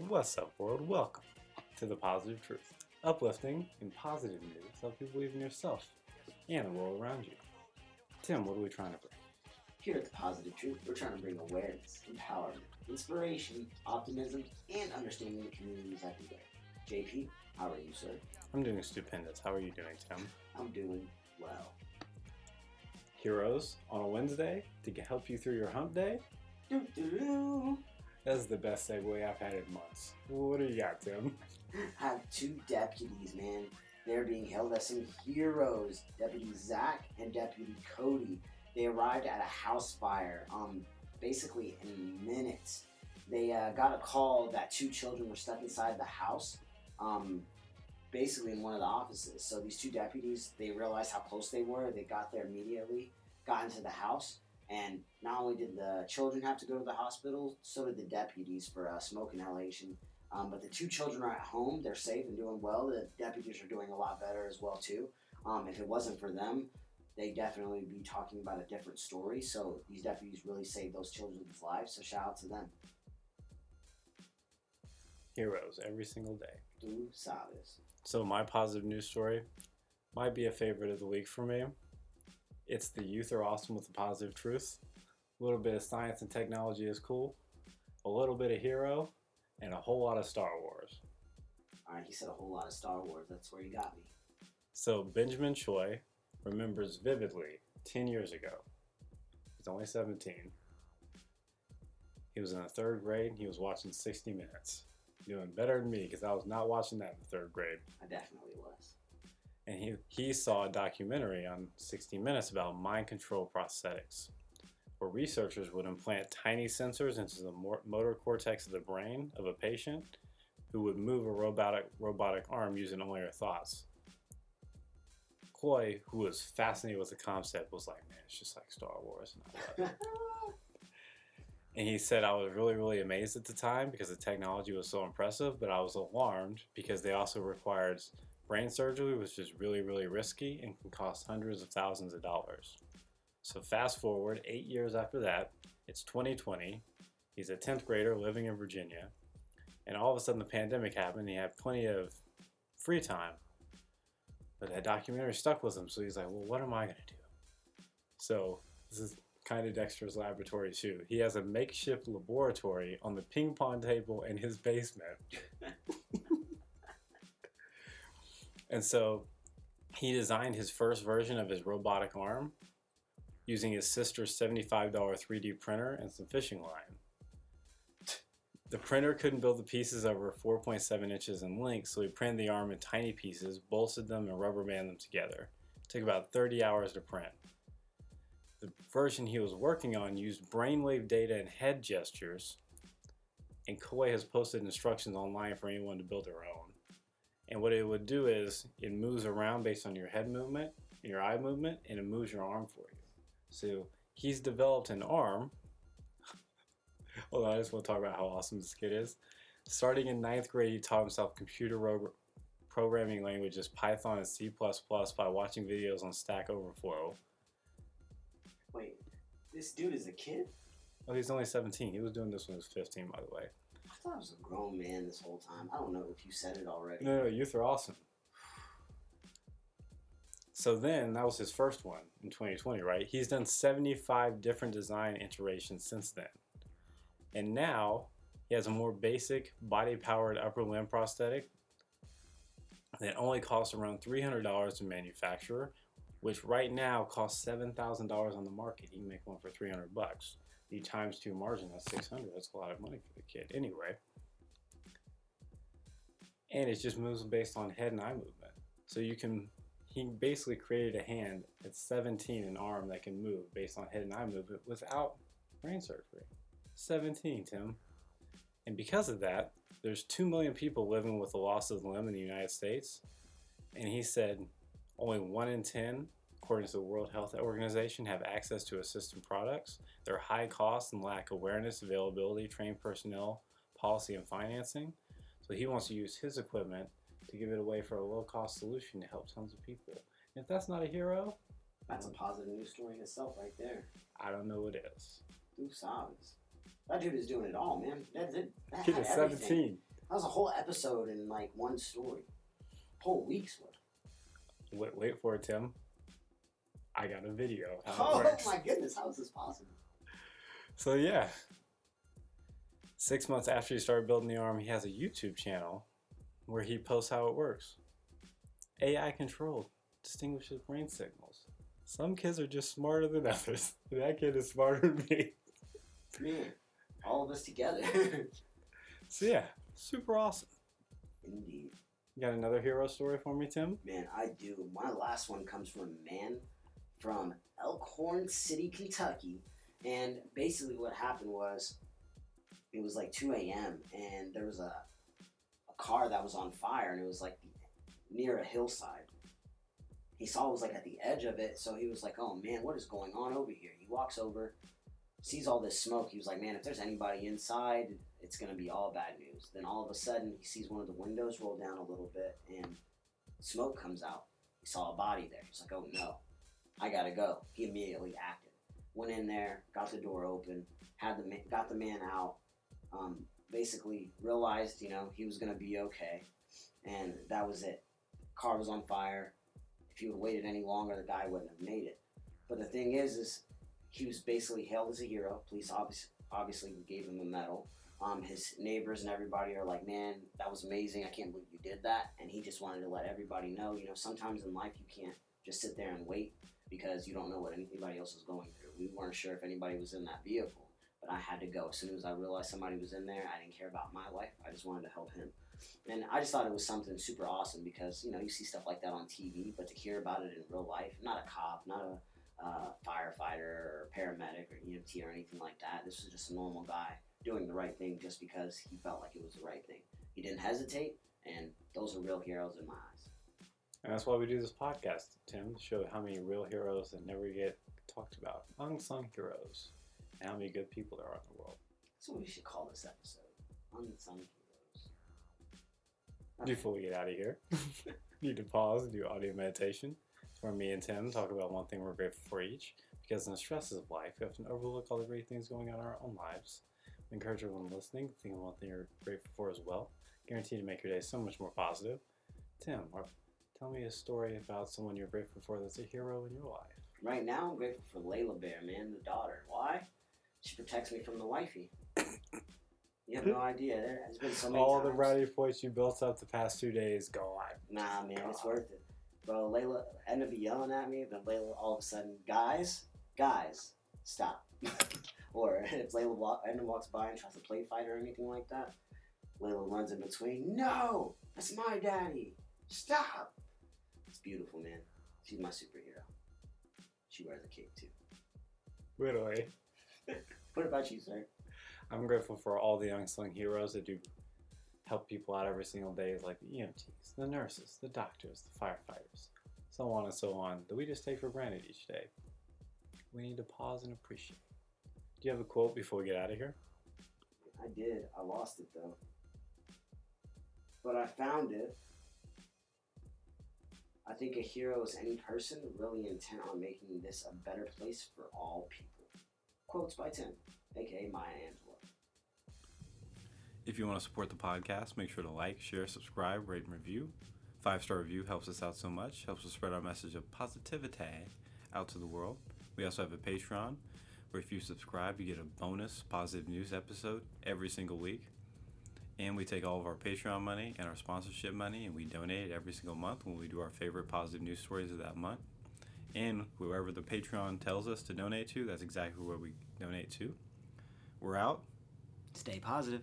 What's up, world? Welcome to the Positive Truth. Uplifting and positive news help you believe in yourself and the world around you. Tim, what are we trying to bring? Here at The Positive Truth, we're trying to bring awareness, empowerment, inspiration, optimism, and understanding the communities everywhere. JP, how are you, sir? I'm doing stupendous. How are you doing, Tim? I'm doing well. Heroes on a Wednesday to help you through your hump day? Doo-doo-doo. That's the best segue I've had in months. What do you got, Tim? I have two deputies, man. They're being held as some heroes. Deputy Zach and Deputy Cody. They arrived at a house fire, um, basically in minutes. They uh, got a call that two children were stuck inside the house, um, basically in one of the offices. So these two deputies, they realized how close they were. They got there immediately, got into the house, and not only did the children have to go to the hospital, so did the deputies for uh, smoke inhalation. Um, but the two children are at home; they're safe and doing well. The deputies are doing a lot better as well too. Um, if it wasn't for them, they definitely be talking about a different story. So these deputies really saved those children's lives. So shout out to them. Heroes every single day. Do sabes. So my positive news story might be a favorite of the week for me. It's the youth are awesome with the positive truth. A little bit of science and technology is cool. A little bit of hero, and a whole lot of Star Wars. All right, he said a whole lot of Star Wars. That's where you got me. So Benjamin Choi remembers vividly 10 years ago. He's only 17. He was in the third grade he was watching 60 Minutes. Doing better than me because I was not watching that in the third grade. I definitely was. And he, he saw a documentary on 60 Minutes about mind control prosthetics, where researchers would implant tiny sensors into the motor cortex of the brain of a patient who would move a robotic, robotic arm using only her thoughts. Choi, who was fascinated with the concept, was like, man, it's just like Star Wars. And I love it. And he said, I was really, really amazed at the time because the technology was so impressive, but I was alarmed because they also required brain surgery, which is really, really risky and can cost hundreds of thousands of dollars. So, fast forward eight years after that, it's 2020. He's a 10th grader living in Virginia. And all of a sudden, the pandemic happened. He had plenty of free time. But that documentary stuck with him. So, he's like, well, what am I going to do? So, this is kind of Dexter's laboratory too. He has a makeshift laboratory on the ping pong table in his basement. and so he designed his first version of his robotic arm using his sister's $75 3D printer and some fishing line. The printer couldn't build the pieces over 4.7 inches in length, so he printed the arm in tiny pieces, bolted them, and rubber banded them together. It took about 30 hours to print the version he was working on used brainwave data and head gestures, and Choi has posted instructions online for anyone to build their own. And what it would do is it moves around based on your head movement and your eye movement, and it moves your arm for you. So he's developed an arm. Hold on, I just want to talk about how awesome this kid is. Starting in ninth grade, he taught himself computer ro- programming languages Python and C++ by watching videos on Stack Overflow. Wait, this dude is a kid? Oh, he's only 17. He was doing this when he was 15, by the way. I thought I was a grown man this whole time. I don't know if you said it already. No, no, youth are awesome. So then, that was his first one in 2020, right? He's done 75 different design iterations since then. And now, he has a more basic body powered upper limb prosthetic that only costs around $300 to manufacture, which right now costs $7,000 on the market. You can make one for 300 bucks. The times two margin, that's 600. That's a lot of money for the kid. Anyway, and it just moves based on head and eye movement. So you can, he basically created a hand at 17, an arm that can move based on head and eye movement without brain surgery. 17, Tim. And because of that, there's 2 million people living with a loss of the limb in the United States. And he said only 1 in 10, according to the World Health Organization, have access to assistive products. They're high cost and lack awareness, availability, trained personnel, policy, and financing. So he wants to use his equipment to give it away for a low cost solution to help tons of people. And if that's not a hero, That's a positive news story in itself right there. I don't know what is. Do sabes. That dude is doing it all, man. That, that, that Kid is 17. That was a whole episode in like one story. Whole week's worth. Wait, wait for it, Tim. I got a video. of How it Oh my goodness, how is this possible? So yeah, six months after he started building the arm, he has a YouTube channel where he posts how it works. AI controlled, distinguishes brain signals. Some kids are just smarter than others. That kid is smarter than me. Man, all of us together. So yeah, super awesome. Indeed. You got another hero story for me, Tim? Man, I do. My last one comes from a man from Elkhorn City, Kentucky. And basically, what happened was it was like 2 a.m. and there was a, a car that was on fire, and it was like near a hillside. He saw it was like at the edge of it, so he was like, oh man, what is going on over here? He walks over, sees all this smoke. He was like, man, if there's anybody inside, it's to be all bad news. Then all of a sudden, he sees one of the windows roll down a little bit, and smoke comes out. He saw a body there. He's like, oh no, I gotta go. He immediately acted. Went in there, got the door open, had the man, got the man out. Um, basically realized, you know, he was gonna be okay, and that was it. Car was on fire. If would have waited any longer, the guy wouldn't have made it. But the thing is, is he was basically hailed as a hero. Police obviously, obviously gave him a medal. Um, his neighbors and everybody are like, man, that was amazing. I can't believe you did that. And he just wanted to let everybody know, you know, sometimes in life you can't just sit there and wait because you don't know what anybody else is going through. We weren't sure if anybody was in that vehicle, but I had to go. As soon as I realized somebody was in there, I didn't care about my life. I just wanted to help him. And I just thought it was something super awesome because, you know, you see stuff like that on TV, but to hear about it in real life, not a cop, not a uh, firefighter or paramedic or EMT or anything like that. This was just a normal guy doing the right thing just because he felt like it was the right thing. He didn't hesitate, and those are real heroes in my eyes. And that's why we do this podcast, Tim, to show how many real heroes that never get talked about, unsung heroes, and how many good people there are in the world. That's what we should call this episode. Unsung Heroes. Before we get out of here, need to pause and do audio meditation where me and Tim talk about one thing we're grateful for each. Because in the stresses of life, we often overlook all the great things going on in our own lives. We encourage everyone listening to think of one thing you're grateful for as well. Guaranteed to make your day so much more positive. Tim, or- tell me a story about someone you're grateful for that's a hero in your life. Right now, I'm grateful for Layla Bear, man, the daughter. Why? She protects me from the wifey. You have no idea. There has been so many all the times. rowdy points you built up the past two days gone. Nah, man, it's worth it. Bro, Layla ended up yelling at me, then Layla all of a sudden, guys, guys, stop. or if Layla walk, Enda walks by and tries to play fight or anything like that, Layla runs in between. No, that's my daddy. Stop. Beautiful, man. She's my superhero. She wears a cape too. Literally. What about you, sir? I'm grateful for all the unsung heroes that do help people out every single day, like the EMTs, the nurses, the doctors, the firefighters, so on and so on, that we just take for granted each day. We need to pause and appreciate. Do you have a quote before we get out of here? I did. I lost it though. But I found it. I think a hero is any person really intent on making this a better place for all people. Quotes by Tim, aka Maya Angelou. If you want to support the podcast, make sure to like, share, subscribe, rate, and review. Five star review helps us out so much, helps us spread our message of positivity out to the world. We also have a Patreon where if you subscribe, you get a bonus positive news episode every single week. And we take all of our Patreon money and our sponsorship money and we donate it every single month when we do our favorite positive news stories of that month. And whoever the Patreon tells us to donate to, that's exactly where we donate to. We're out. Stay positive.